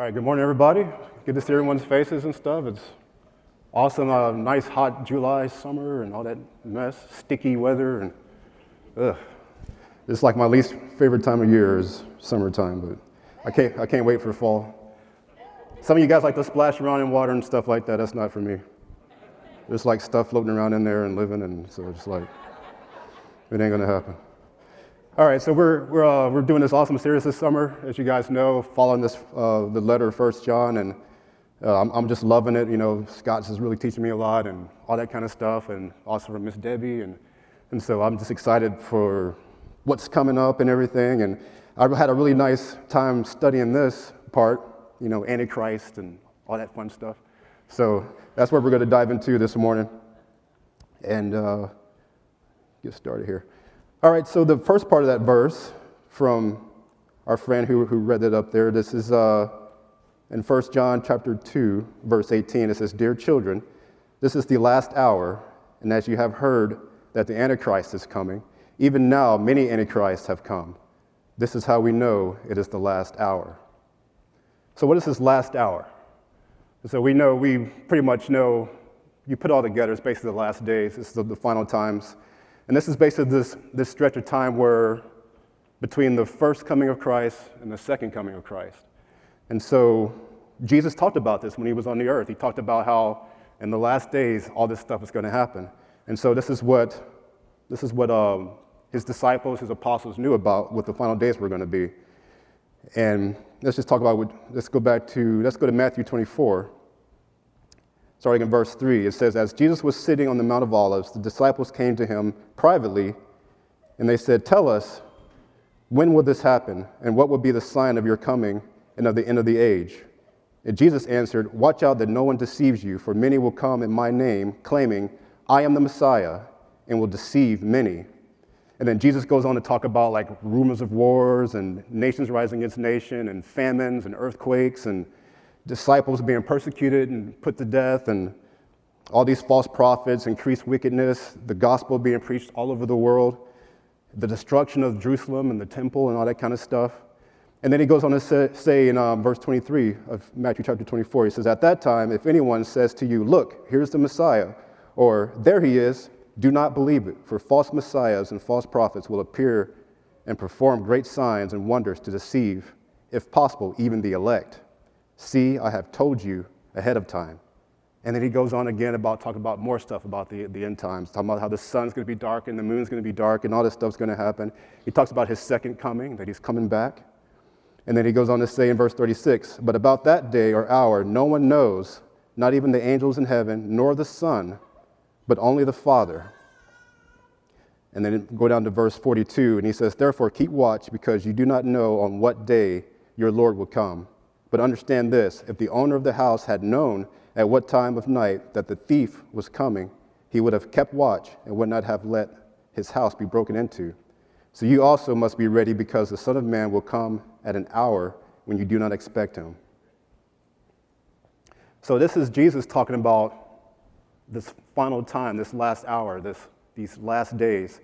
All right, good morning, everybody. Good to see everyone's faces and stuff. It's awesome, uh, nice hot July summer and all that mess, sticky weather, and ugh. It's like my least favorite time of year is summertime, but I can't, I can't wait for fall. Some of you guys like to splash around in water and stuff like that. That's not for me. There's like stuff floating around in there and living, and so it's like, it ain't gonna happen. All right, so we're, we're, uh, we're doing this awesome series this summer, as you guys know, following this, uh, the letter of First John, and uh, I'm, I'm, just loving it. You know, Scott's is really teaching me a lot and all that kind of stuff, and also from Miss Debbie, and, and so I'm just excited for what's coming up and everything. And I've had a really nice time studying this part, you know, Antichrist and all that fun stuff. So that's what we're going to dive into this morning, and uh, get started here. All right, so the first part of that verse from our friend who, who read it up there, this is uh, in 1 John chapter 2, verse 18. It says, Dear children, this is the last hour, and as you have heard that the Antichrist is coming, even now many Antichrists have come. This is how we know it is the last hour. So, what is this last hour? So, we know, we pretty much know, you put all together, it's basically the last days, it's the, the final times and this is basically this, this stretch of time where between the first coming of Christ and the second coming of Christ. And so Jesus talked about this when he was on the earth. He talked about how in the last days all this stuff is going to happen. And so this is what, this is what um, his disciples, his apostles knew about what the final days were going to be. And let's just talk about, what, let's go back to, let's go to Matthew 24 starting in verse 3, it says, As Jesus was sitting on the Mount of Olives, the disciples came to him privately, and they said, Tell us, when will this happen, and what will be the sign of your coming and of the end of the age? And Jesus answered, Watch out that no one deceives you, for many will come in my name, claiming, I am the Messiah, and will deceive many. And then Jesus goes on to talk about like rumors of wars and nations rising against nation and famines and earthquakes and disciples being persecuted and put to death, and all these false prophets, increased wickedness, the gospel being preached all over the world, the destruction of Jerusalem and the temple and all that kind of stuff. And then he goes on to say, in um, verse 23 of Matthew chapter 24, he says, At that time, if anyone says to you, Look, here's the Messiah, or there he is, do not believe it, for false messiahs and false prophets will appear and perform great signs and wonders to deceive, if possible, even the elect. See, I have told you ahead of time. And then he goes on again about talking about more stuff about the, the end times, talking about how the sun's going to be dark and the moon's going to be dark and all this stuff's going to happen. He talks about his second coming, that he's coming back. And then he goes on to say in verse 36 But about that day or hour, no one knows, not even the angels in heaven, nor the Son, but only the Father. And then go down to verse 42, and he says, Therefore keep watch, because you do not know on what day your Lord will come. But understand this if the owner of the house had known at what time of night that the thief was coming, he would have kept watch and would not have let his house be broken into. So you also must be ready because the Son of Man will come at an hour when you do not expect him. So this is Jesus talking about this final time, this last hour, this, these last days.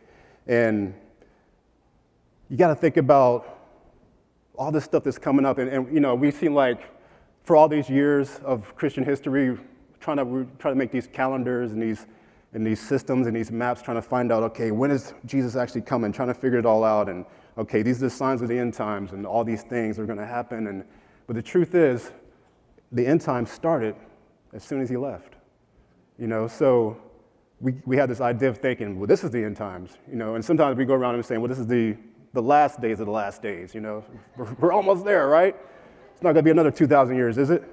And you got to think about all this stuff that's coming up. And, and you know, we seem like for all these years of Christian history, trying to, try to make these calendars and these, and these systems and these maps, trying to find out, okay, when is Jesus actually coming, trying to figure it all out. And okay, these are the signs of the end times, and all these things are going to happen. And, but the truth is, the end times started as soon as he left. You know, so we, we had this idea of thinking, well, this is the end times, you know, and sometimes we go around and saying, well, this is the the last days of the last days, you know. We're, almost there, right? It's not going to be another 2,000 years, is it?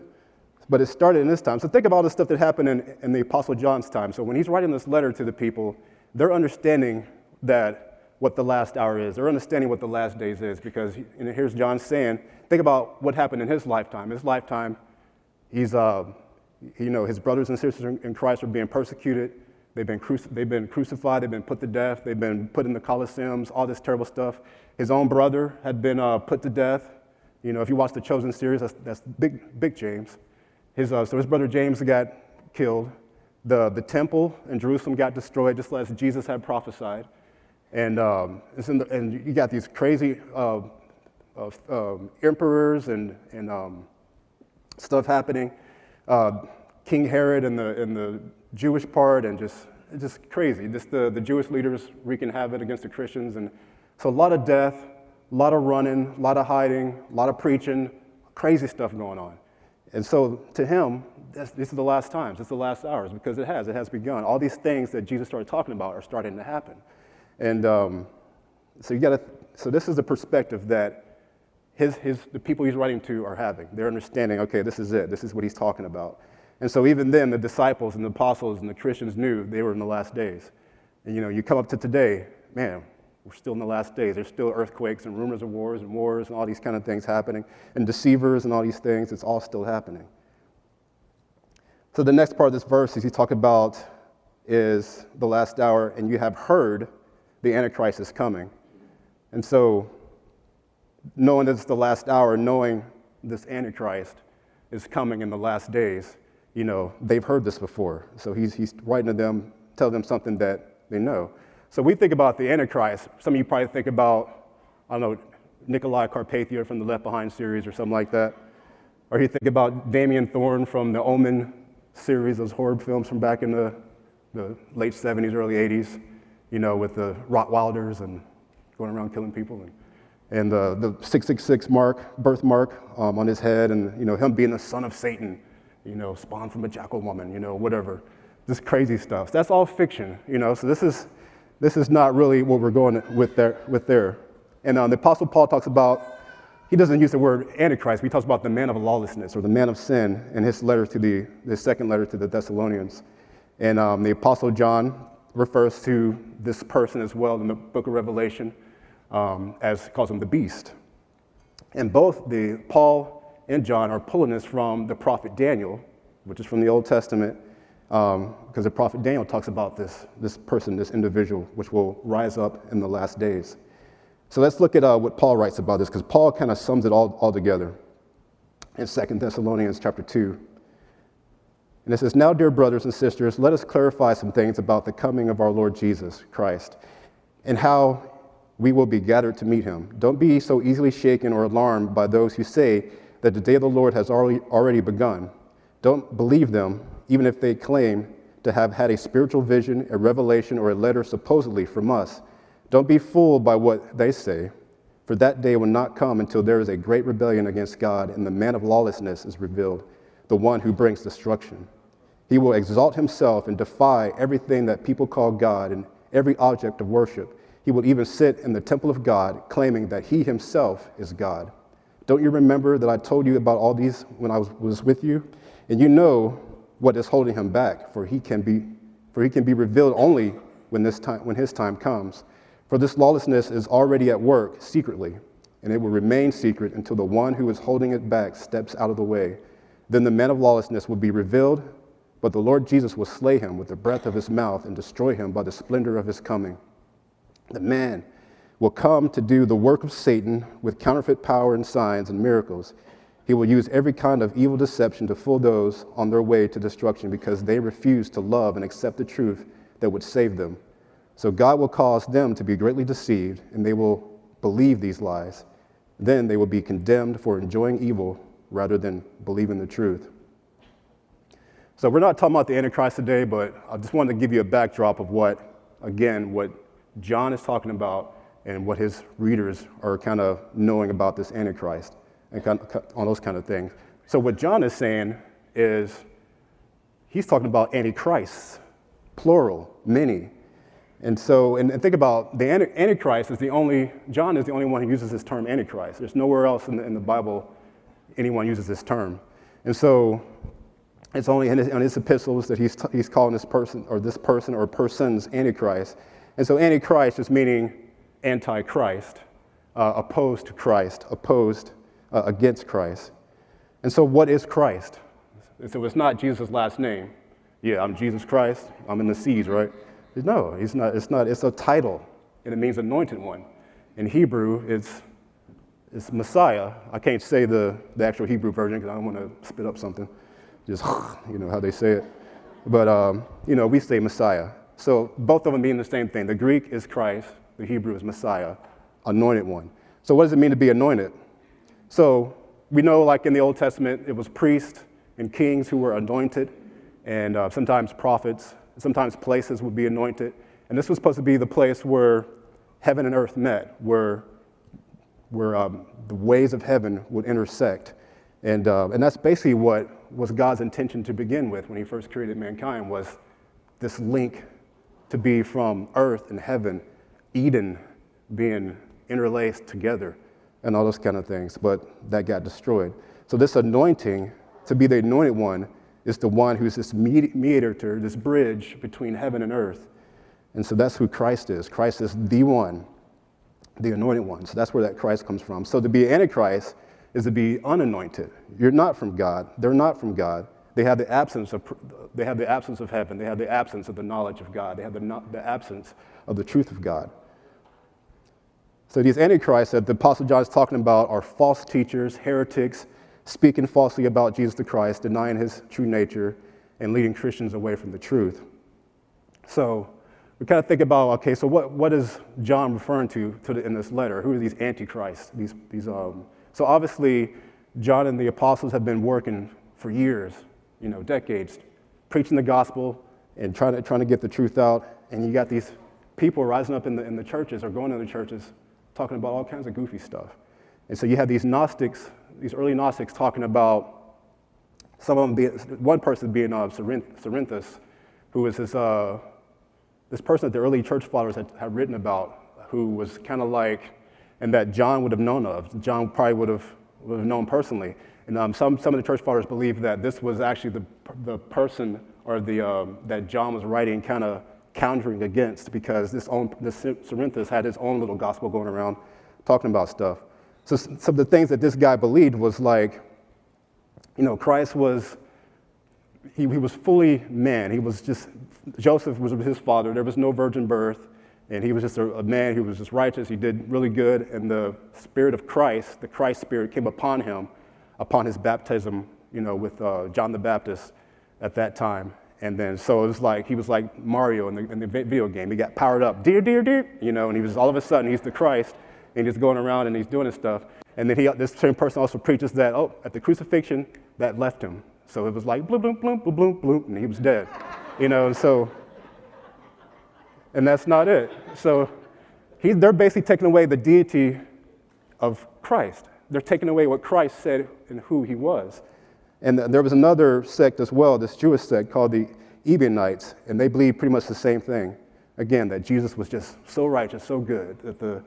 But it started in this time. So think about all the stuff that happened in, in the Apostle John's time. So when he's writing this letter to the people, they're understanding that what the last hour is. They're understanding what the last days is because he, here's John saying, think about what happened in his lifetime. His lifetime, he's, uh, you know, his brothers and sisters in Christ are being persecuted. They've been, cruci- they've been crucified, they've been put to death, they've been put in the Colosseums, all this terrible stuff. His own brother had been uh, put to death. You know, if you watch the Chosen series, that's, that's big, big James. His, uh, so his brother James got killed. The, the temple in Jerusalem got destroyed, just as Jesus had prophesied. And, um, the, and you got these crazy uh, um, emperors and, and um, stuff happening. Uh, King Herod and the, and the Jewish part, and just, just crazy. Just the, the Jewish leaders wreaking havoc against the Christians. And so a lot of death, a lot of running, a lot of hiding, a lot of preaching, crazy stuff going on. And so to him, this, this is the last times, this is the last hours, because it has, it has begun. All these things that Jesus started talking about are starting to happen. And um, so you got to, so this is the perspective that his, his, the people he's writing to are having. They're understanding, okay, this is it, this is what he's talking about. And so even then, the disciples and the apostles and the Christians knew they were in the last days. And you know, you come up to today, man, we're still in the last days. There's still earthquakes and rumors of wars and wars and all these kind of things happening, and deceivers and all these things. It's all still happening. So the next part of this verse is he talk about is the last hour, and you have heard the Antichrist is coming. And so, knowing that it's the last hour, knowing this Antichrist is coming in the last days, you know, they've heard this before. So he's, he's writing to them, tell them something that they know. So we think about the Antichrist. Some of you probably think about, I don't know, Nicolae Carpathia from the Left Behind series or something like that. Or you think about Damien Thorn from the Omen series, those horror films from back in the, the late 70s, early 80s, you know, with the Rottweilers and going around killing people. And, and uh, the 666 mark, birthmark um, on his head, and, you know, him being the son of Satan, you know, spawned from a jackal woman, you know, whatever. This crazy stuff. That's all fiction, you know, so this is this is not really what we're going with there. With there. And uh, the Apostle Paul talks about, he doesn't use the word Antichrist, but he talks about the man of lawlessness or the man of sin in his letter to the, the second letter to the Thessalonians. And um, the Apostle John refers to this person as well in the book of Revelation um, as calls him the beast. And both the Paul and John are pulling this from the prophet Daniel, which is from the Old Testament, um, because the prophet Daniel talks about this, this person, this individual, which will rise up in the last days. So let's look at uh, what Paul writes about this, because Paul kind of sums it all, all together in 2 Thessalonians chapter 2. And it says, Now, dear brothers and sisters, let us clarify some things about the coming of our Lord Jesus Christ and how we will be gathered to meet him. Don't be so easily shaken or alarmed by those who say that the day of the Lord has already, already begun. Don't believe them even if they claim to have had a spiritual vision, a revelation, or a letter supposedly from us. Don't be fooled by what they say, for that day will not come until there is a great rebellion against God and the man of lawlessness is revealed, the one who brings destruction. He will exalt himself and defy everything that people call God and every object of worship. He will even sit in the temple of God, claiming that he himself is God. Don't you remember that I told you about all these when I was, with you? And you know what is holding him back, for he can be, for he can be revealed only when, this time, when his time comes. For this lawlessness is already at work secretly, and it will remain secret until the one who is holding it back steps out of the way. Then the man of lawlessness will be revealed, but the Lord Jesus will slay him with the breath of his mouth and destroy him by the splendor of his coming. The man will come to do the work of Satan with counterfeit power and signs and miracles he will use every kind of evil deception to fool those on their way to destruction because they refuse to love and accept the truth that would save them. So God will cause them to be greatly deceived, and they will believe these lies. Then they will be condemned for enjoying evil rather than believing the truth. So we're not talking about the Antichrist today, but I just wanted to give you a backdrop of what, again, what John is talking about and what his readers are kind of knowing about this Antichrist and kind of, on those kind of things. So what John is saying is he's talking about antichrists, plural, many. And so, and, and think about the antichrist is the only, John is the only one who uses this term antichrist. There's nowhere else in the, in the Bible anyone uses this term. And so it's only in his, in his epistles that he's, he's calling this person or this person or persons antichrist. And so antichrist is meaning antichrist, uh, opposed to Christ, opposed uh, against Christ. And so, what is Christ? So, it's not Jesus' last name. Yeah, I'm Jesus Christ. I'm in the seas, right? No, he's not. It's not. It's a title, and it means anointed one. In Hebrew, it's, it's Messiah. I can't say the, the actual Hebrew version because I don't want to spit up something. Just, you know, how they say it. But, um, you know, we say Messiah. So both of them mean the same thing. The Greek is Christ, the Hebrew is Messiah, anointed one. So what does it mean to be anointed? So we know, like in the Old Testament, it was priests and kings who were anointed, and uh, sometimes prophets, sometimes places would be anointed. And this was supposed to be the place where heaven and earth met, where, where um, the ways of heaven would intersect. And, uh, and that's basically what was God's intention to begin with when he first created mankind was this link to be from earth and heaven, Eden being interlaced together and all those kind of things, but that got destroyed. So this anointing to be the anointed one is the one who's this mediator, this bridge between heaven and earth. And so that's who Christ is. Christ is the one, the anointed one. So that's where that Christ comes from. So to be Antichrist is to be unanointed. You're not from God. They're not from God. They have the absence of, they have the absence of heaven. They have the absence of the knowledge of God. They have the, the absence of the truth of God. So these antichrists that the Apostle John is talking about are false teachers, heretics, speaking falsely about Jesus the Christ, denying his true nature, and leading Christians away from the truth. So we kind of think about okay, so what, what is John referring to, to the, in this letter? Who are these antichrists? These, these, um, so obviously, John and the apostles have been working for years, you know, decades, preaching the gospel and trying to, trying to get the truth out. And you got these people rising up in the, in the churches or going to the churches talking about all kinds of goofy stuff. And so you have these Gnostics, these early Gnostics talking about some of them being, one person being uh, Cerinthus, who was this, uh, this person that the early church fathers had, had written about, who was kind of like, and that John would have known of. John probably would have, would have known personally. And um, some, some of the church fathers believe that this was actually the, the person or the, um, that John was writing kind of countering against because this, own, this Cerinthus had his own little gospel going around talking about stuff. So some of the things that this guy believed was like, you know, Christ was, he, he was fully man. He was just, Joseph was his father. There was no virgin birth. And he was just a, a man who was just righteous. He did really good. And the spirit of Christ, the Christ spirit, came upon him upon his baptism, you know, with uh, John the Baptist at that time. And then, so it was like, he was like Mario in the, in the video game. He got powered up, dear, dear, dear, you know, and he was all of a sudden, he's the Christ, and he's going around and he's doing his stuff. And then he, this same person also preaches that, oh, at the crucifixion, that left him. So it was like, bloop, bloop, bloop, bloop, bloop, bloop, and he was dead, you know, and so, and that's not it. So he, they're basically taking away the deity of Christ. They're taking away what Christ said and who he was. And there was another sect as well, this Jewish sect called the Ebionites, and they believed pretty much the same thing. Again, that Jesus was just so righteous, so good, that, the,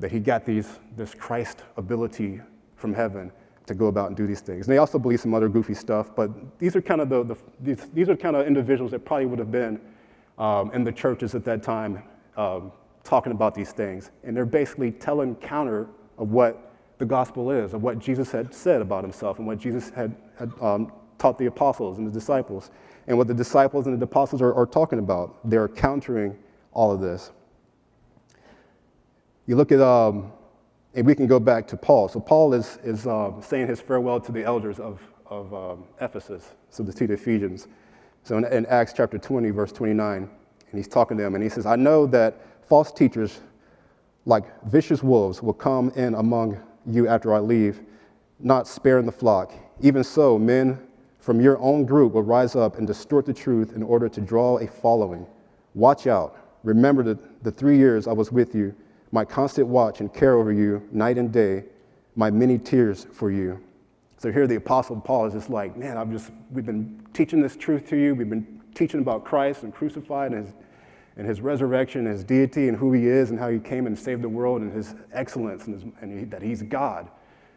that he got these, this Christ ability from heaven to go about and do these things. And they also believe some other goofy stuff, but these are kind of the, the these, these are kind of individuals that probably would have been um, in the churches at that time um, talking about these things. And they're basically telling counter of what the gospel is, of what Jesus had said about himself and what Jesus had, had um, taught the apostles and the disciples, and what the disciples and the apostles are, are talking about. They're countering all of this. You look at, um, and we can go back to Paul. So Paul is, is um, saying his farewell to the elders of, of um, Ephesus, so the two Ephesians. So in, in Acts chapter 20, verse 29, and he's talking to them, and he says, I know that false teachers like vicious wolves will come in among you after I leave, not sparing the flock. Even so, men from your own group will rise up and distort the truth in order to draw a following. Watch out. Remember the, the three years I was with you, my constant watch and care over you night and day, my many tears for you. So here the Apostle Paul is just like, man, I've just, we've been teaching this truth to you. We've been teaching about Christ and crucified and his, and his resurrection, his deity, and who he is, and how he came and saved the world, and his excellence, and, his, and he, that he's God.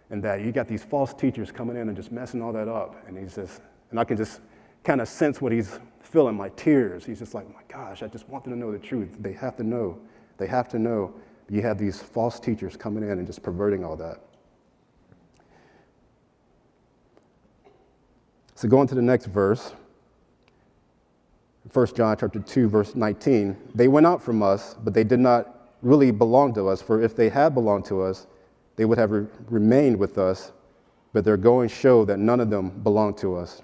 And that you got these false teachers coming in and just messing all that up. And he's just, and I can just kind of sense what he's feeling, my tears. He's just like, my gosh, I just want them to know the truth. They have to know. They have to know. You have these false teachers coming in and just perverting all that. So going to the next verse. 1 John chapter 2 verse 19, they went out from us, but they did not really belong to us, for if they had belonged to us, they would have re- remained with us, but their going showed that none of them belonged to us.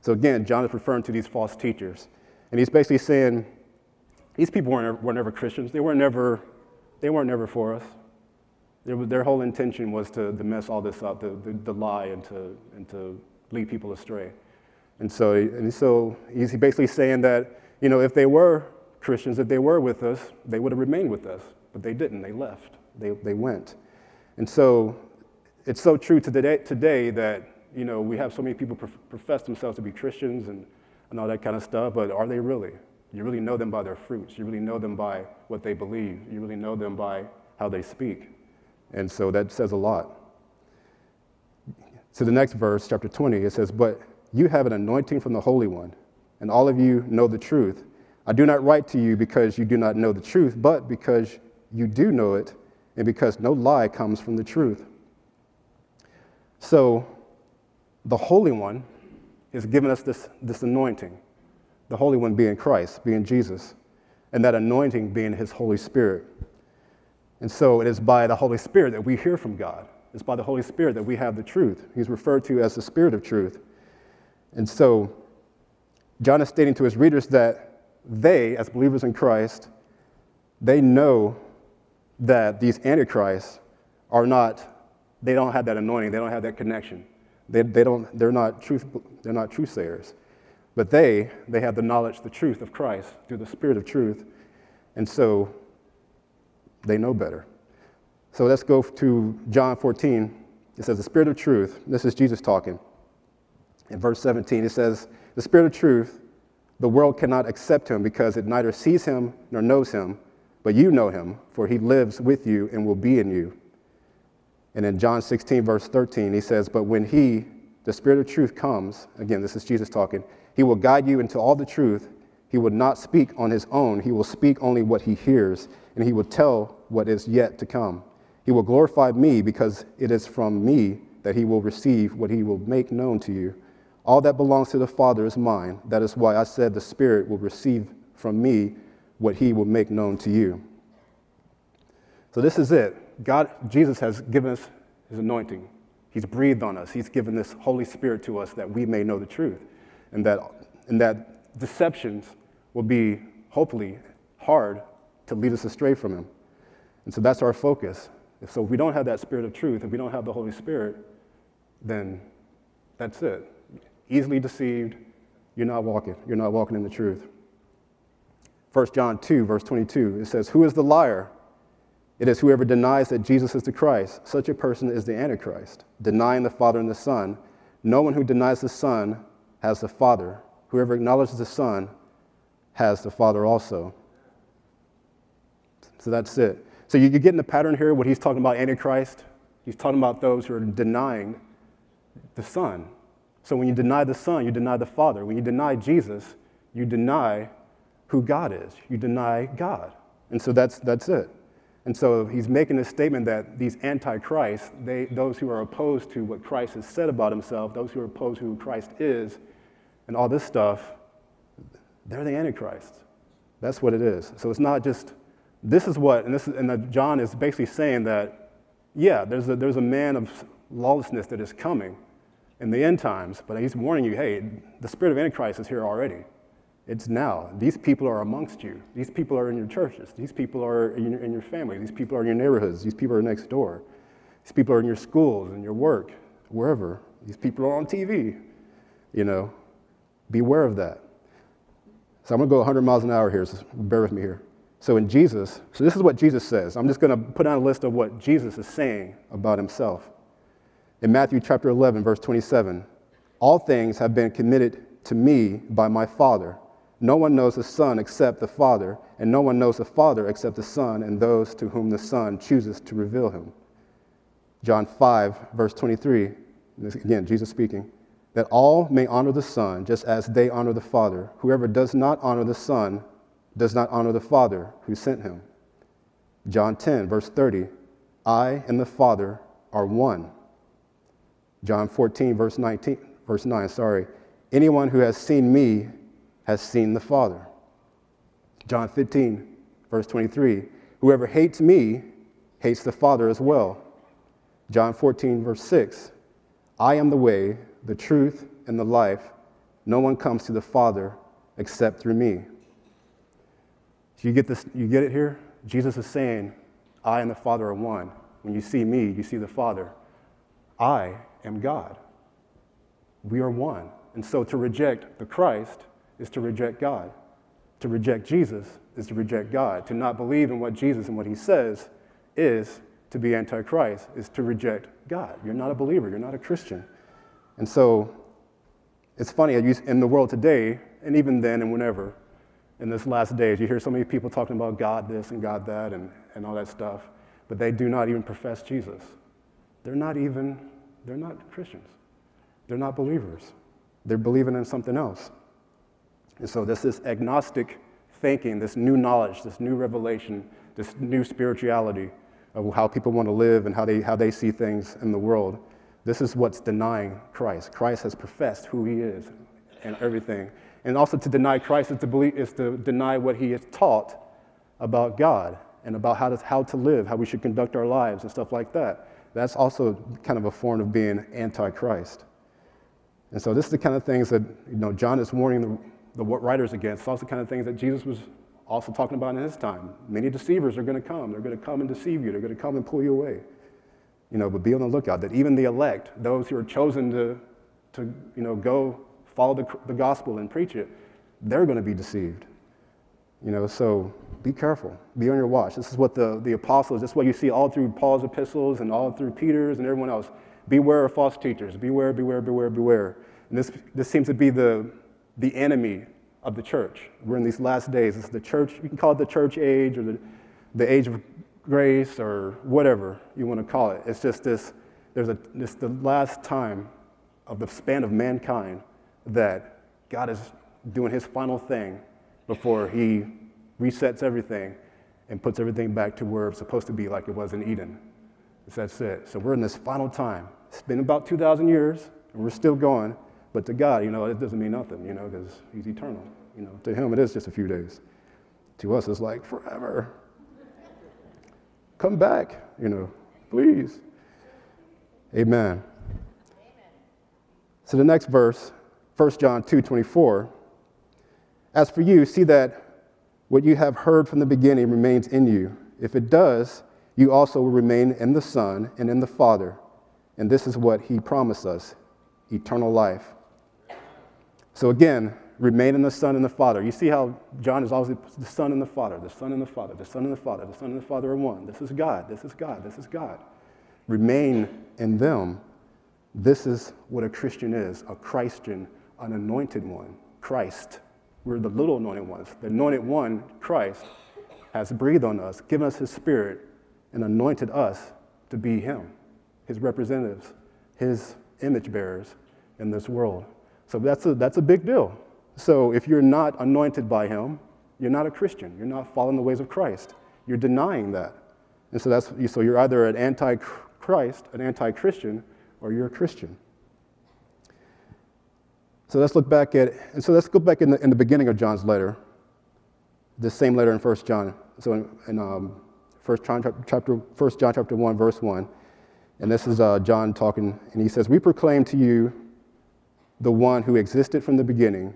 So again, John is referring to these false teachers, and he's basically saying these people weren't, were never Christians. They weren't never, they weren't never for us. their whole intention was to, to mess all this up, to lie and to, and to lead people astray. And so, and so he's basically saying that, you know, if they were Christians, if they were with us, they would have remained with us. But they didn't. They left. They, they went. And so it's so true to today, today that, you know, we have so many people profess themselves to be Christians and, and all that kind of stuff, but are they really? You really know them by their fruits. You really know them by what they believe. You really know them by how they speak. And so that says a lot. So the next verse, chapter 20, it says, But you have an anointing from the Holy One, and all of you know the truth. I do not write to you because you do not know the truth, but because you do know it, and because no lie comes from the truth. So the Holy One has given us this, this anointing, the Holy One being Christ, being Jesus, and that anointing being His Holy Spirit. And so it is by the Holy Spirit that we hear from God. It's by the Holy Spirit that we have the truth. He's referred to as the Spirit of truth. And so John is stating to his readers that they, as believers in Christ, they know that these antichrists are not, they don't have that anointing, they don't have that connection. They, they don't, they're not truth, they're not truth sayers. But they, they have the knowledge, the truth of Christ through the Spirit of truth. And so they know better. So let's go to John 14. It says, The Spirit of truth. This is Jesus talking. In verse 17, it says, The Spirit of truth, the world cannot accept him because it neither sees him nor knows him, but you know him, for he lives with you and will be in you. And in John 16, verse 13, he says, But when he, the Spirit of truth, comes, again, this is Jesus talking, he will guide you into all the truth. He will not speak on his own, he will speak only what he hears and he will tell what is yet to come. He will glorify me because it is from me that he will receive what he will make known to you. All that belongs to the Father is mine. That is why I said the Spirit will receive from me what he will make known to you. So this is it. God, Jesus has given us his anointing. He's breathed on us. He's given this Holy Spirit to us that we may know the truth. And that, and that deceptions will be hopefully hard to lead us astray from Him. And so that's our focus. So if we don't have that Spirit of truth, if we don't have the Holy Spirit, then that's it. Easily deceived, you're not walking. You're not walking in the truth. 1 John 2, verse 22, it says, Who is the liar? It is whoever denies that Jesus is the Christ. Such a person is the Antichrist, denying the Father and the Son. No one who denies the Son has the Father. Whoever acknowledges the Son has the Father also. So that's it. So you're getting the pattern here, what he's talking about, Antichrist. He's talking about those who are denying the Son. So when you deny the Son, you deny the Father. When you deny Jesus, you deny who God is. You deny God. And so that's, that's it. And so he's making this statement that these antichrists, they, those who are opposed to what Christ has said about himself, those who are opposed to who Christ is, and all this stuff, they're the antichrists. That's what it is. So it's not just this is what, and, this is, and John is basically saying that, yeah, there's a, there's a man of lawlessness that is coming in the end times, but he's warning you, hey, the spirit of Antichrist is here already. It's now. These people are amongst you. These people are in your churches. These people are in your, in your family. These people are in your neighborhoods. These people are next door. These people are in your schools, and your work, wherever. These people are on TV. You know, beware of that. So I'm going to go 100 miles an hour here, so bear with me here. So in Jesus, so this is what Jesus says. I'm just going to put on a list of what Jesus is saying about himself. In Matthew chapter 11, verse 27, all things have been committed to me by my Father. No one knows the Son except the Father, and no one knows the Father except the Son and those to whom the Son chooses to reveal him. John 5, verse 23, again, Jesus speaking, that all may honor the Son just as they honor the Father. Whoever does not honor the Son does not honor the Father who sent him. John 10, verse 30, I and the Father are one. John 14, verse 19, verse 9, sorry. Anyone who has seen me has seen the Father. John 15, verse 23, whoever hates me hates the Father as well. John 14, verse 6, I am the way, the truth, and the life. No one comes to the Father except through me. Do you get this? You get it here? Jesus is saying, I and the Father are one. When you see me, you see the Father. I am God. We are one. And so to reject the Christ is to reject God. To reject Jesus is to reject God. To not believe in what Jesus and what he says is to be antichrist, is to reject God. You're not a believer, you're not a Christian. And so it's funny, in the world today, and even then and whenever, in this last days, you hear so many people talking about God this and God that and, and all that stuff, but they do not even profess Jesus. They're not even, they're not Christians. They're not believers. They're believing in something else. And so this is agnostic thinking, this new knowledge, this new revelation, this new spirituality of how people want to live and how they, how they see things in the world. This is what's denying Christ. Christ has professed who he is and everything. And also to deny Christ is to, believe, is to deny what he has taught about God and about how to, how to live, how we should conduct our lives and stuff like that. That's also kind of a form of being anti-Christ. And so this is the kind of things that you know, John is warning the, the writers against. It's also the kind of things that Jesus was also talking about in his time. Many deceivers are going to come. They're going to come and deceive you. They're going to come and pull you away. You know, but be on the lookout that even the elect, those who are chosen to, to you know, go follow the, the gospel and preach it, they're going to be deceived. You know, so be careful. Be on your watch. This is what the, the apostles, this is what you see all through Paul's epistles and all through Peter's and everyone else. Beware of false teachers. Beware, beware, beware, beware. And this, this seems to be the, the enemy of the church. We're in these last days. It's the church, you can call it the church age or the, the age of grace or whatever you want to call it. It's just this, there's a, this the last time of the span of mankind that God is doing his final thing before he resets everything and puts everything back to where it's supposed to be like it was in Eden. That's it. So we're in this final time. It's been about 2,000 years, and we're still going. But to God, you know, it doesn't mean nothing, you know, because He's eternal. You know, to Him, it is just a few days. To us, it's like forever. Come back, you know, please. Amen. Amen. So the next verse, 1 John 2 24. As for you, see that what you have heard from the beginning remains in you. If it does, you also will remain in the Son and in the Father. And this is what he promised us eternal life. So again, remain in the Son and the Father. You see how John is always the Son and the Father, the Son and the Father, the Son and the Father, the Son and the Father are one. This is God, this is God, this is God. Remain in them. This is what a Christian is a Christian, an anointed one, Christ. We're the little anointed ones. The anointed one, Christ, has breathed on us, given us his spirit, and anointed us to be him, his representatives, his image bearers in this world. So that's a, that's a big deal. So if you're not anointed by him, you're not a Christian. You're not following the ways of Christ. You're denying that. And so, that's, so you're either an anti Christ, an anti Christian, or you're a Christian. So let's look back at, and so let's go back in the, in the beginning of John's letter, the same letter in 1 John. So in, in um, 1 John chapter, 1 John chapter 1, verse 1. And this is uh, John talking, and he says, We proclaim to you the one who existed from the beginning,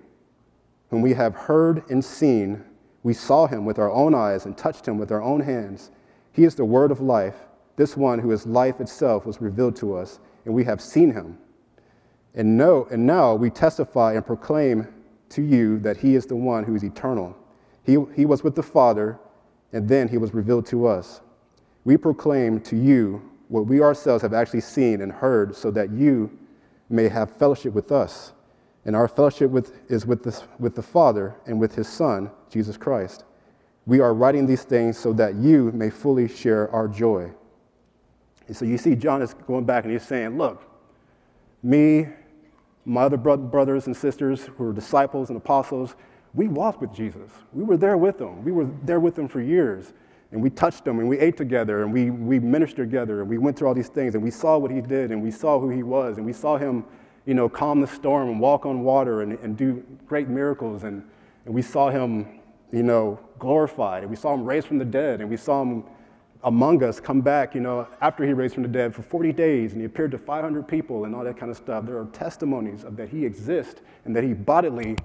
whom we have heard and seen. We saw him with our own eyes and touched him with our own hands. He is the word of life. This one who is life itself was revealed to us, and we have seen him. And, know, and now we testify and proclaim to you that he is the one who is eternal. He, he was with the Father, and then he was revealed to us. We proclaim to you what we ourselves have actually seen and heard, so that you may have fellowship with us. And our fellowship with, is with, with the Father and with his Son, Jesus Christ. We are writing these things so that you may fully share our joy. And so you see, John is going back and he's saying, Look, me, my other bro- brothers and sisters who were disciples and apostles, we walked with Jesus. We were there with him. We were there with him for years and we touched him and we ate together and we, we ministered together and we went through all these things and we saw what he did and we saw who he was and we saw him you know calm the storm and walk on water and, and do great miracles and, and we saw him you know glorified and we saw him raised from the dead and we saw him among us come back you know after he raised from the dead for 40 days and he appeared to 500 people and all that kind of stuff there are testimonies of that he exists and that he bodily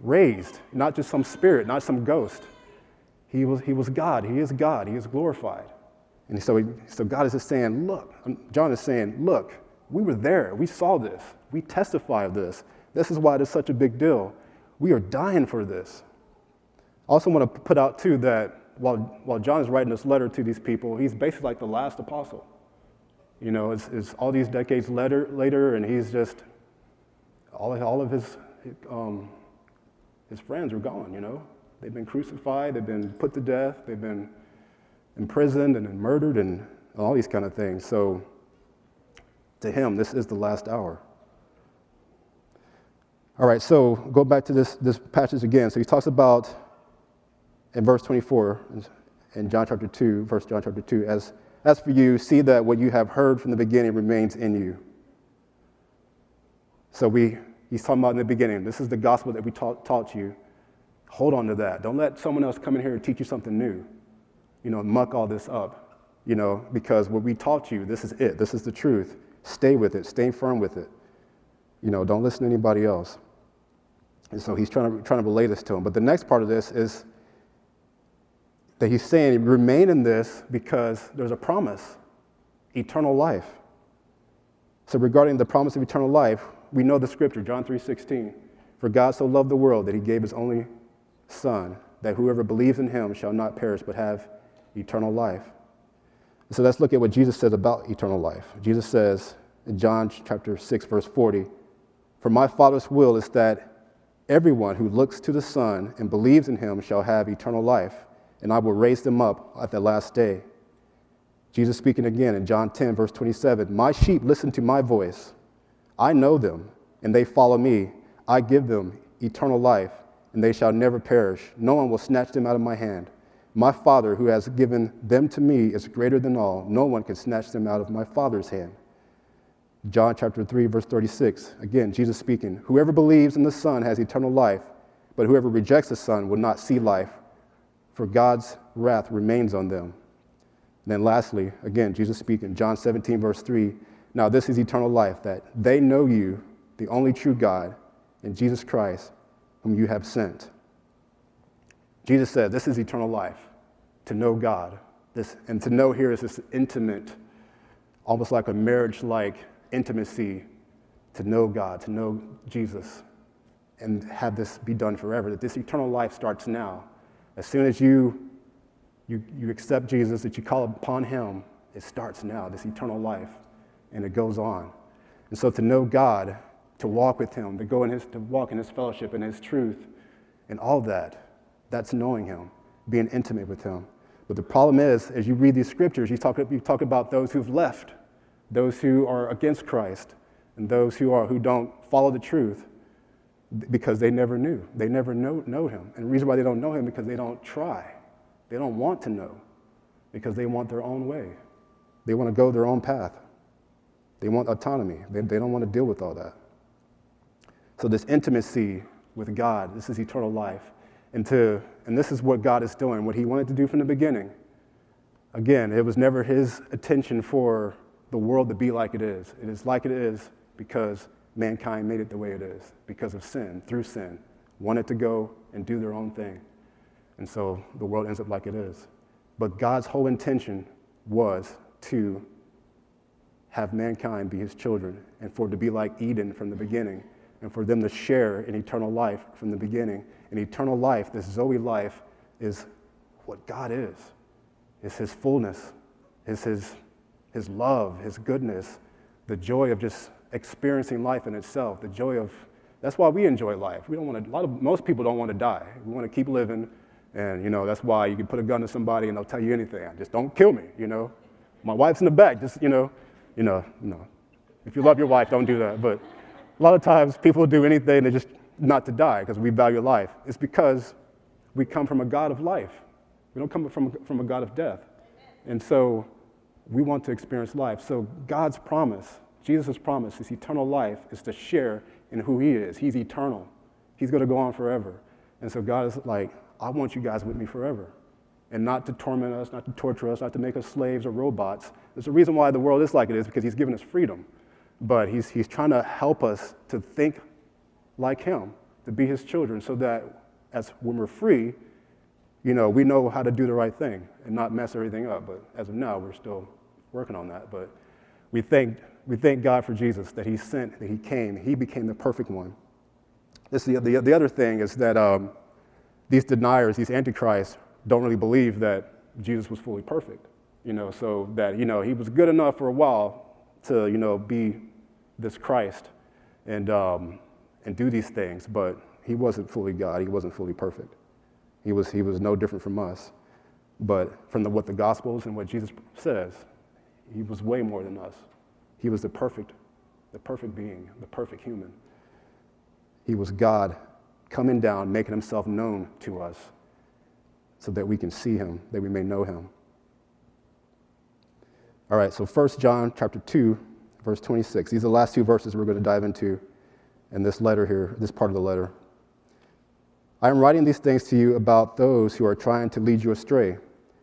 raised not just some spirit not some ghost he was, he was God. He is God. He is glorified. And so, he, so God is just saying, look, John is saying, look, we were there. We saw this. We testify of this. This is why it is such a big deal. We are dying for this. I also want to put out, too, that while, while John is writing this letter to these people, he's basically like the last apostle. You know, it's, it's all these decades later, later, and he's just, all, all of his, um, his friends are gone, you know. They've been crucified, they've been put to death, they've been imprisoned and murdered and all these kind of things. So to him, this is the last hour. All right, so go back to this, this passage again. So he talks about in verse 24 in John chapter 2, verse John chapter 2, as, as for you, see that what you have heard from the beginning remains in you. So we, he's talking about in the beginning, this is the gospel that we taught, taught you. Hold on to that. Don't let someone else come in here and teach you something new you know, muck all this up, you know, because what we taught you, this is it. This is the truth. Stay with it. Stay firm with it. You know, don't listen to anybody else. And so he's trying to, trying to relate this to him. But the next part of this is that he's saying, remain in this because there's a promise eternal life. So regarding the promise of eternal life, we know the scripture, John 3:16. For God so loved the world that he gave his only son, that whoever believes in him shall not perish but have eternal life. So let's look at what Jesus says about eternal life. Jesus says in John chapter 6, verse 40, For my Father's will is that everyone who looks to the Son and believes in him shall have eternal life, and I will raise them up at the last day. Jesus speaking again in John 10, verse 27, My sheep listen to my voice. I know them, and they follow me. I give them eternal life, and they shall never perish. No one will snatch them out of my hand. My Father, who has given them to me, is greater than all. No one can snatch them out of my Father's hand. John chapter 3, verse 36. Again, Jesus speaking Whoever believes in the Son has eternal life, but whoever rejects the Son will not see life, for God's wrath remains on them. And then lastly, again, Jesus speaking, John 17, verse 3. Now this is eternal life, that they know you, the only true God, and Jesus Christ, whom you have sent. Jesus said, This is eternal life, to know God. This, and to know here is this intimate, almost like a marriage like intimacy to know God, to know Jesus, and have this be done forever. That this eternal life starts now. As soon as you, you, you accept Jesus, that you call upon Him, it starts now, this eternal life, and it goes on. And so to know God, to walk with Him, to go in His, to walk in His fellowship and His truth, and all that, that's knowing Him, being intimate with Him. But the problem is, as you read these scriptures, you talk, you talk about those who've left, those who are against Christ, and those who, are, who don't follow the truth because they never knew. They never know, know Him. And the reason why they don't know Him because they don't try. They don't want to know because they want their own way. They want to go their own path. They want autonomy. They, they don't want to deal with all that. So, this intimacy with God, this is eternal life and to and this is what God is doing, what He wanted to do from the beginning. Again, it was never His intention for the world to be like it is. It is like it is because mankind made it the way it is, because of sin, through sin, wanted to go and do their own thing. And so the world ends up like it is. But God's whole intention was to have mankind be his children and for it to be like Eden from the beginning and for them to share in eternal life from the beginning and eternal life, this Zoe life, is what God is. It's His fullness, is His, His love, His goodness, the joy of just experiencing life in itself, the joy of, that's why we enjoy life. We don't want to, a lot of, most people don't want to die. We want to keep living, and, you know, that's why you can put a gun to somebody and they'll tell you anything. Just don't kill me, you know. My wife's in the back, just, you know, you know, you know. If you love your wife, don't do that. But a lot of times people do anything to just not to die because we value life. It's because we come from a God of life. We don't come from, from a God of death. And so we want to experience life. So God's promise, Jesus' promise, is eternal life, is to share in who He is. He's eternal. He's going to go on forever. And so God is like, I want you guys with me forever. And not to torment us, not to torture us, not to make us slaves or robots. There's a reason why the world is like it is because He's given us freedom. But He's, he's trying to help us to think like him, to be his children, so that as when we're free, you know, we know how to do the right thing and not mess everything up. But as of now, we're still working on that. But we thank, we thank God for Jesus that He sent, that He came, He became the perfect one. This, the, the, the other thing is that um, these deniers, these antichrists, don't really believe that Jesus was fully perfect. You know, so that, you know, He was good enough for a while to, you know, be this Christ and, um, and do these things, but He wasn't fully God. He wasn't fully perfect. He was, he was no different from us. But from the, what the Gospels and what Jesus says, he was way more than us. He was the perfect, the perfect being, the perfect human. He was God coming down, making himself known to us so that we can see him, that we may know him. All right, so 1 John chapter 2, verse 26. These are the last two verses we're going to dive into in this letter here, this part of the letter. I am writing these things to you about those who are trying to lead you astray.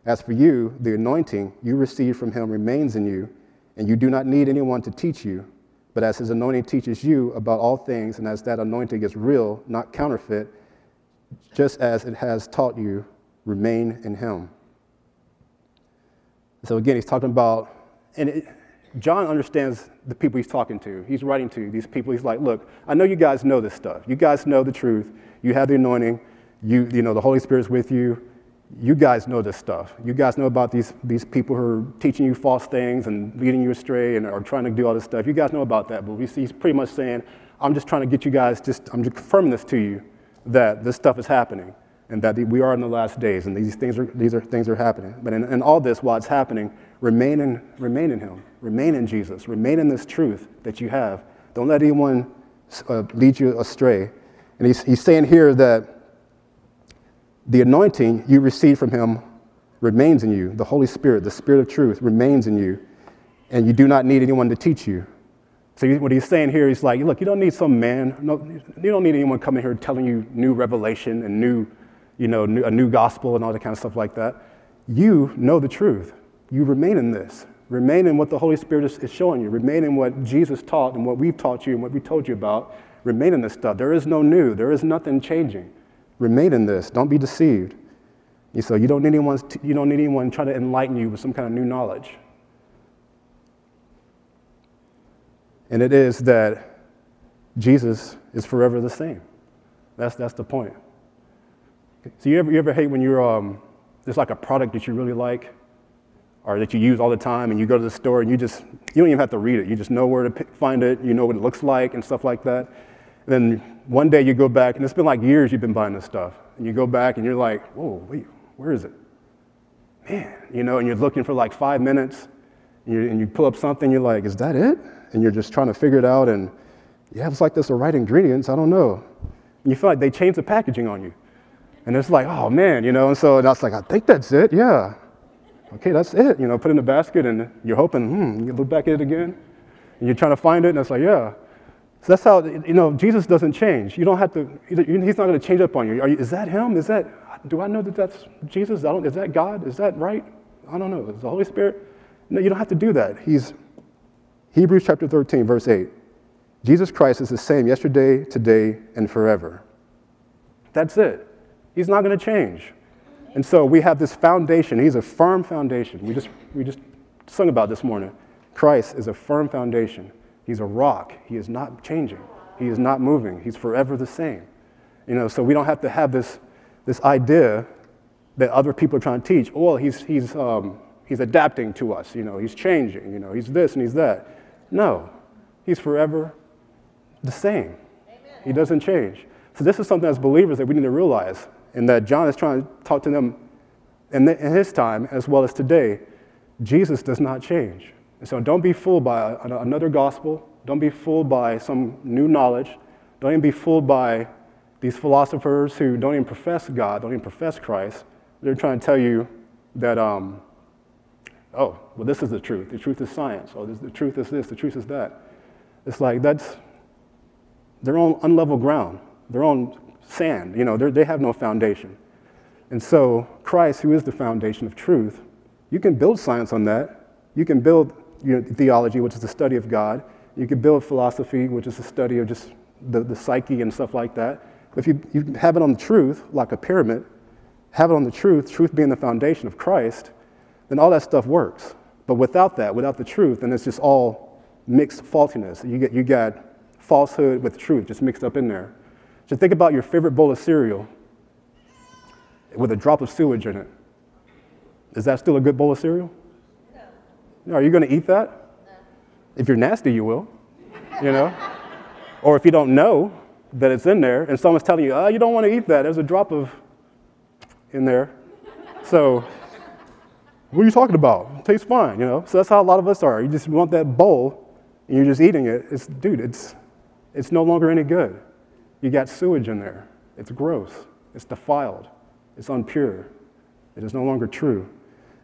As for you, the anointing you received from him remains in you, and you do not need anyone to teach you. But as his anointing teaches you about all things, and as that anointing is real, not counterfeit, just as it has taught you, remain in him. So again, he's talking about, and it, John understands the people he's talking to. He's writing to these people. He's like, look, I know you guys know this stuff. You guys know the truth. You have the anointing. You, you know, the Holy Spirit's with you. You guys know this stuff. You guys know about these, these people who are teaching you false things and leading you astray and are trying to do all this stuff. You guys know about that. But he's pretty much saying, I'm just trying to get you guys, just, I'm just confirming this to you that this stuff is happening and that we are in the last days and these things are, these are, things are happening. But in, in all this, while it's happening, remain in, remain in Him, remain in Jesus, remain in this truth that you have. Don't let anyone uh, lead you astray. And he's, he's saying here that the anointing you receive from him remains in you. The Holy Spirit, the Spirit of truth, remains in you. And you do not need anyone to teach you. So what he's saying here, he's like, look, you don't need some man. No, you don't need anyone coming here telling you new revelation and new, you know, new, a new gospel and all that kind of stuff like that. You know the truth. You remain in this. Remain in what the Holy Spirit is, is showing you. Remain in what Jesus taught and what we've taught you and what we told you about Remain in this stuff. There is no new, there is nothing changing. Remain in this. Don't be deceived. So you don't need anyone, you don't need anyone trying to enlighten you with some kind of new knowledge. And it is that Jesus is forever the same. That's, that's the point. So you ever, you ever hate when you're, um, there's like a product that you really like or that you use all the time and you go to the store and you just, you don't even have to read it. You just know where to find it. You know what it looks like and stuff like that. Then one day you go back, and it's been like years you've been buying this stuff, and you go back and you're like, whoa, wait, where is it? Man, you know, and you're looking for like five minutes, and you, and you pull up something, you're like, is that it? And you're just trying to figure it out, and yeah, it's like this the right ingredients, I don't know. And you feel like they changed the packaging on you. And it's like, oh man, you know, and so and I was like, I think that's it, yeah. Okay, that's it, you know, put it in the basket, and you're hoping, hmm, you look back at it again, and you're trying to find it, and it's like, yeah. So that's how, you know, Jesus doesn't change. You don't have to, he's not going to change up on you. you. Is that him? Is that, do I know that that's Jesus? is that God? Is that right? I don't know. Is the Holy Spirit? No, you don't have to do that. He's, Hebrews chapter 13, verse 8. Jesus Christ is the same yesterday, today, and forever. That's it. He's not going to change. And so we have this foundation. He's a firm foundation. We just, we just sung about this morning. Christ is a firm foundation. He's a rock. He is not changing. He is not moving. He's forever the same. You know, so we don't have to have this, this idea that other people are trying to teach. Oh, well, he's, he's, um, he's adapting to us. You know, he's changing. You know, he's this and he's that. No, he's forever the same. Amen. He doesn't change. So this is something as believers that we need to realize, and that John is trying to talk to them in, the, in his time as well as today. Jesus does not change. And so don't be fooled by another gospel. Don't be fooled by some new knowledge. Don't even be fooled by these philosophers who don't even profess God, don't even profess Christ. They're trying to tell you that, um, oh, well, this is the truth. The truth is science. Or the truth is this. The truth is that. It's like that's their own unlevel ground, their own sand. You know, they have no foundation. And so, Christ, who is the foundation of truth, you can build science on that. You can build you know, theology, which is the study of God. You could build philosophy, which is the study of just the, the psyche and stuff like that. But If you, you have it on the truth, like a pyramid, have it on the truth, truth being the foundation of Christ, then all that stuff works. But without that, without the truth, then it's just all mixed faultiness. You get you got falsehood with truth just mixed up in there. So think about your favorite bowl of cereal with a drop of sewage in it. Is that still a good bowl of cereal? Are you going to eat that? No. If you're nasty, you will. You know? or if you don't know that it's in there and someone's telling you, oh, you don't want to eat that, there's a drop of in there. So, what are you talking about? It tastes fine, you know? So that's how a lot of us are. You just want that bowl and you're just eating it. It's, dude, it's, it's no longer any good. You got sewage in there. It's gross. It's defiled. It's unpure. It is no longer true.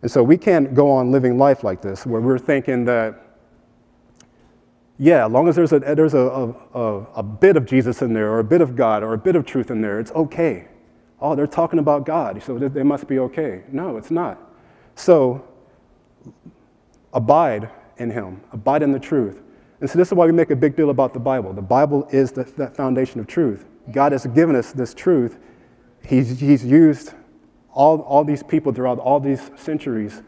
And so we can't go on living life like this where we're thinking that, yeah, as long as there's a, there's a, a, a bit of Jesus in there or a bit of God or a bit of truth in there, it's okay. Oh, they're talking about God, so they must be okay. No, it's not. So abide in Him, abide in the truth. And so this is why we make a big deal about the Bible. The Bible is the, that foundation of truth. God has given us this truth. He's, he's used all, all these people throughout all these centuries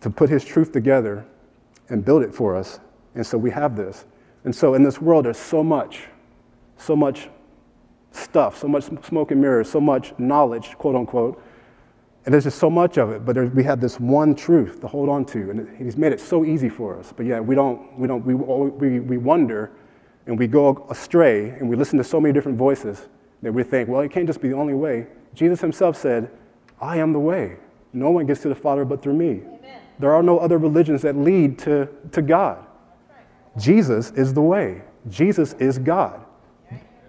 to put his truth together and build it for us. And so we have this. And so in this world, there's so much, so much stuff, so much smoke and mirrors, so much knowledge, quote unquote. And there's just so much of it, but there, we have this one truth to hold on to, and he's made it so easy for us. But yeah, we don't, we don't, we, we, we wonder and we go astray and we listen to so many different voices that we think, well, it can't just be the only way. Jesus himself said, I am the way. No one gets to the Father but through me. Amen. There are no other religions that lead to, to God. Right. Jesus is the way. Jesus is God.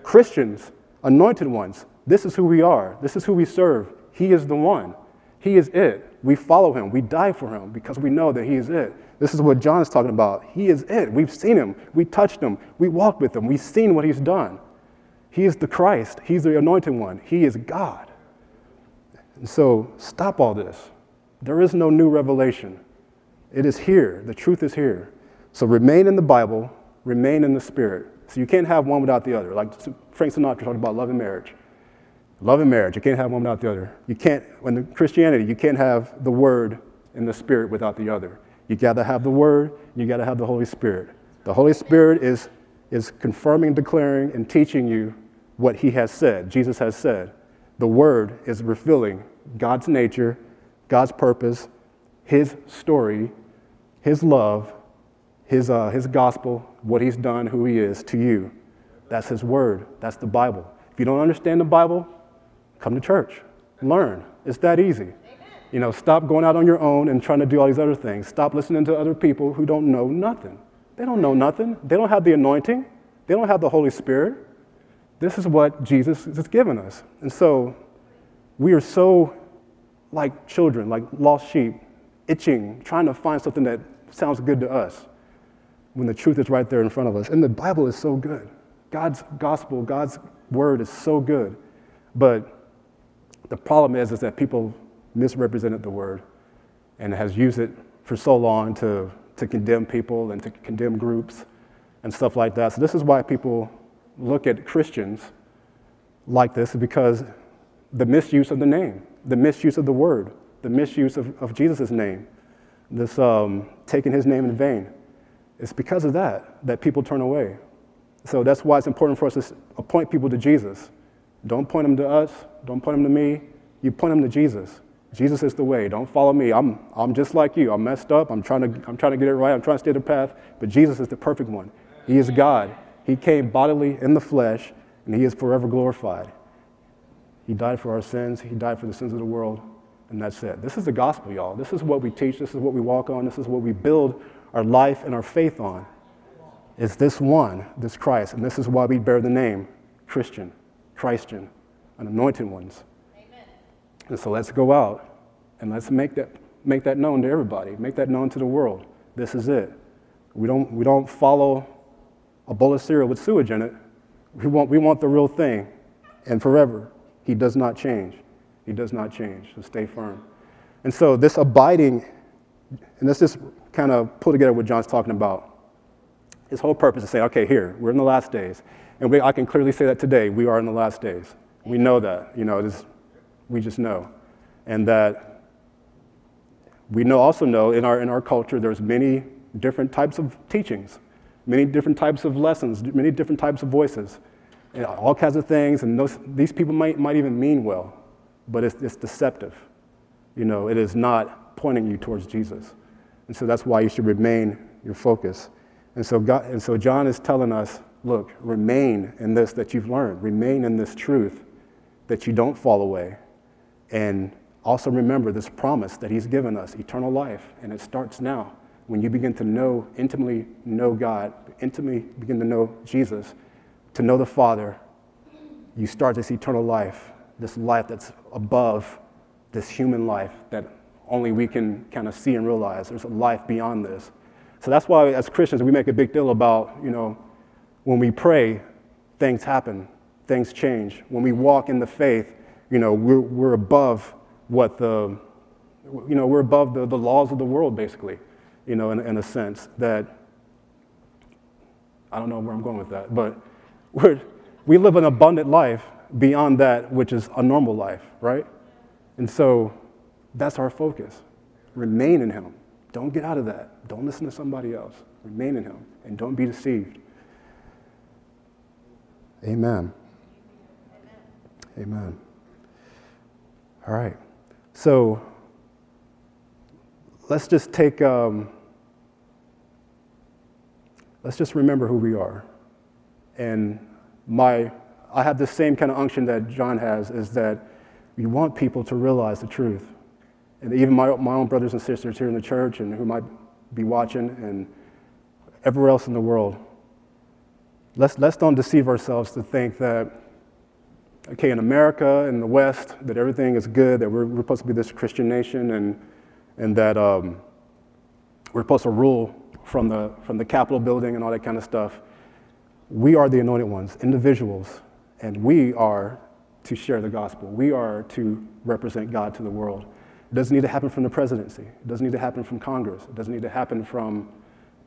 Christians, anointed ones, this is who we are. This is who we serve. He is the one. He is it. We follow him. We die for him because we know that he is it. This is what John is talking about. He is it. We've seen him. We touched him. We walked with him. We've seen what he's done. He is the Christ. He's the anointed one. He is God. And so stop all this. There is no new revelation. It is here. The truth is here. So remain in the Bible, remain in the Spirit. So you can't have one without the other. Like Frank Sinatra talked about love and marriage. Love and marriage, you can't have one without the other. You can't, when Christianity, you can't have the Word and the Spirit without the other. You gotta have the Word, you gotta have the Holy Spirit. The Holy Spirit is, is confirming, declaring, and teaching you what He has said, Jesus has said. The Word is revealing God's nature, God's purpose, His story, His love, His, uh, his gospel, what He's done, who He is to you. That's His Word. That's the Bible. If you don't understand the Bible, come to church, learn. It's that easy. You know, stop going out on your own and trying to do all these other things. Stop listening to other people who don't know nothing. They don't know nothing. They don't have the anointing. They don't have the Holy Spirit. This is what Jesus has given us. And so we are so like children, like lost sheep, itching, trying to find something that sounds good to us when the truth is right there in front of us. And the Bible is so good. God's gospel, God's word is so good. But the problem is, is that people misrepresented the word and has used it for so long to, to condemn people and to condemn groups and stuff like that. So this is why people look at Christians like this because the misuse of the name, the misuse of the word, the misuse of, of Jesus' name, this um, taking his name in vain. It's because of that that people turn away. So that's why it's important for us to appoint people to Jesus. Don't point them to us, don't point them to me, you point them to Jesus. Jesus is the way. Don't follow me. I'm, I'm just like you. I'm messed up. I'm trying, to, I'm trying to get it right. I'm trying to stay the path. But Jesus is the perfect one. He is God. He came bodily in the flesh, and He is forever glorified. He died for our sins, He died for the sins of the world, and that's it. This is the gospel, y'all. This is what we teach, this is what we walk on, this is what we build our life and our faith on. Is this one, this Christ, and this is why we bear the name Christian, Christian, and anointed ones. Amen. And so let's go out and let's make that, make that known to everybody, make that known to the world. This is it. We don't, we don't follow a bowl of cereal with sewage in it. We want, we want the real thing and forever. He does not change. He does not change. So stay firm. And so this abiding, and let's just kind of pull together what John's talking about. His whole purpose is to say, okay, here, we're in the last days. And we, I can clearly say that today, we are in the last days. We know that. You know, we just know. and that we know also know in our in our culture there's many different types of teachings, many different types of lessons, many different types of voices, all kinds of things. And those, these people might, might even mean well, but it's, it's deceptive. You know, it is not pointing you towards Jesus. And so that's why you should remain your focus. And so, God, and so John is telling us look, remain in this that you've learned, remain in this truth that you don't fall away. And also remember this promise that he's given us eternal life, and it starts now when you begin to know, intimately know God, intimately begin to know Jesus, to know the Father, you start this eternal life, this life that's above this human life that only we can kind of see and realize. There's a life beyond this. So that's why, as Christians, we make a big deal about, you know, when we pray, things happen, things change. When we walk in the faith, you know, we're, we're above what the, you know, we're above the, the laws of the world, basically you know, in, in a sense that I don't know where I'm going with that, but we're, we live an abundant life beyond that which is a normal life, right? And so that's our focus. Remain in Him. Don't get out of that. Don't listen to somebody else. Remain in Him and don't be deceived. Amen. Amen. All right. So let's just take. Um, let's just remember who we are. And my, I have the same kind of unction that John has, is that we want people to realize the truth. And even my, my own brothers and sisters here in the church and who might be watching and everywhere else in the world. Let's, let's don't deceive ourselves to think that, okay, in America, in the West, that everything is good, that we're, we're supposed to be this Christian nation, and, and that um, we're supposed to rule from the, from the Capitol building and all that kind of stuff. We are the anointed ones, individuals, and we are to share the gospel. We are to represent God to the world. It doesn't need to happen from the presidency. It doesn't need to happen from Congress. It doesn't need to happen from,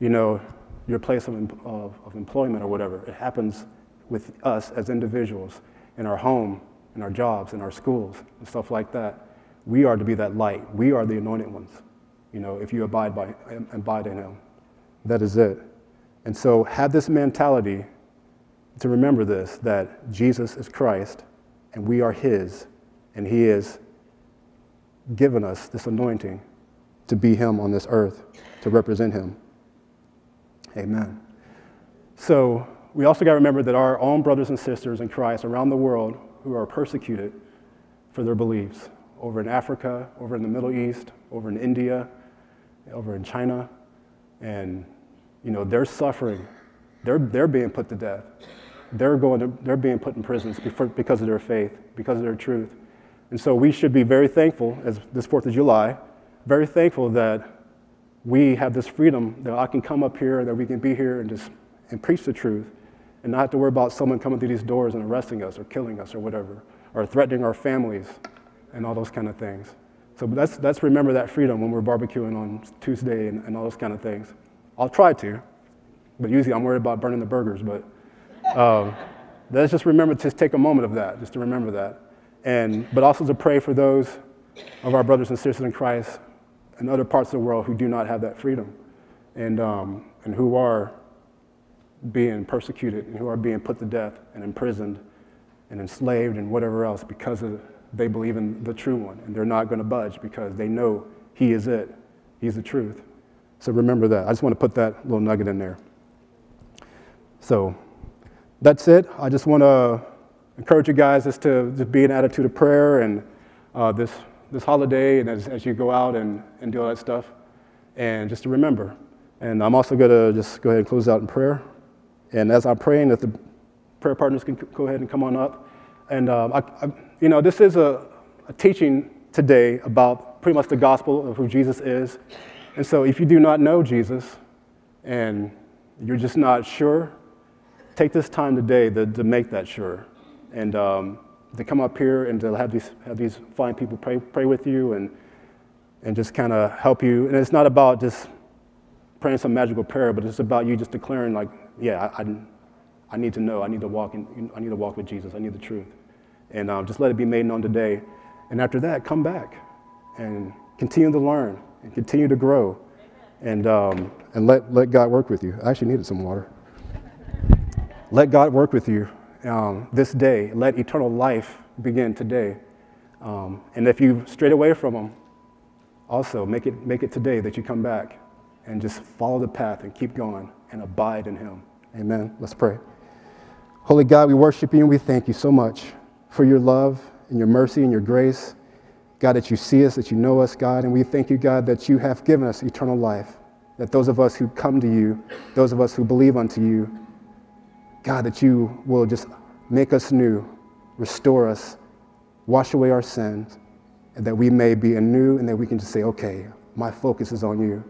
you know, your place of, of, of employment or whatever. It happens with us as individuals in our home, in our jobs, in our schools, and stuff like that. We are to be that light. We are the anointed ones, you know, if you abide by abide in Him. That is it. And so have this mentality to remember this that Jesus is Christ and we are His, and He has given us this anointing to be Him on this earth, to represent Him. Amen. So we also got to remember that our own brothers and sisters in Christ around the world who are persecuted for their beliefs, over in Africa, over in the Middle East, over in India, over in China, and you know they're suffering. They're, they're being put to death. They're going to, they're being put in prisons because of their faith because of their truth. And so we should be very thankful as this fourth of july very thankful that we have this freedom that i can come up here that we can be here and just and preach the truth and not have to worry about someone coming through these doors and arresting us or killing us or whatever or threatening our families and all those kind of things so let's, let's remember that freedom when we're barbecuing on Tuesday and, and all those kind of things. I'll try to, but usually I'm worried about burning the burgers. But um, let's just remember to take a moment of that, just to remember that. And, but also to pray for those of our brothers and sisters in Christ in other parts of the world who do not have that freedom and, um, and who are being persecuted and who are being put to death and imprisoned and enslaved and whatever else because of they believe in the true one and they're not going to budge because they know he is it. He's the truth. So remember that. I just want to put that little nugget in there. So that's it. I just want to encourage you guys just to just be an attitude of prayer and uh, this, this holiday and as, as you go out and, and do all that stuff. And just to remember. And I'm also going to just go ahead and close out in prayer. And as I'm praying, if the prayer partners can go ahead and come on up. And um, I, I, you know, this is a, a teaching today about pretty much the gospel of who Jesus is. And so if you do not know Jesus and you're just not sure, take this time today to, to make that sure. And um, to come up here and to have these, have these fine people pray, pray with you and, and just kind of help you. And it's not about just praying some magical prayer, but it's about you just declaring, like, yeah, I, I, I need to know. I need to walk in, I need to walk with Jesus. I need the truth and um, just let it be made known today. And after that, come back. and continue to learn and continue to grow and, um, and let, let God work with you. I actually needed some water. let God work with you um, this day. Let eternal life begin today. Um, and if you strayed away from Him, also make it, make it today that you come back and just follow the path and keep going and abide in Him. Amen. Let's pray. Holy God, we worship you and we thank you so much for your love and your mercy and your grace. God, that you see us, that you know us, God, and we thank you, God, that you have given us eternal life. That those of us who come to you, those of us who believe unto you, God, that you will just make us new, restore us, wash away our sins, and that we may be anew and that we can just say, okay, my focus is on you.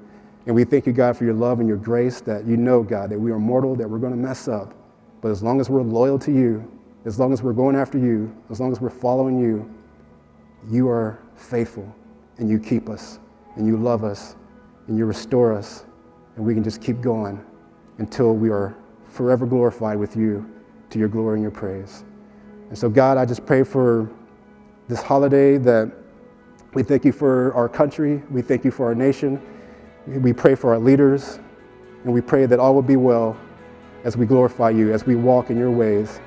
And we thank you, God, for your love and your grace, that you know, God, that we are mortal, that we're going to mess up. But as long as we're loyal to you, as long as we're going after you, as long as we're following you, you are faithful and you keep us and you love us and you restore us. And we can just keep going until we are forever glorified with you to your glory and your praise. And so, God, I just pray for this holiday that we thank you for our country, we thank you for our nation, we pray for our leaders, and we pray that all will be well as we glorify you, as we walk in your ways,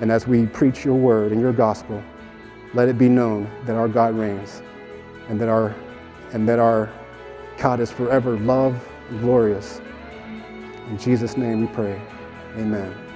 and as we preach your word and your gospel. Let it be known that our God reigns and that our, and that our God is forever love and glorious. In Jesus' name we pray. Amen.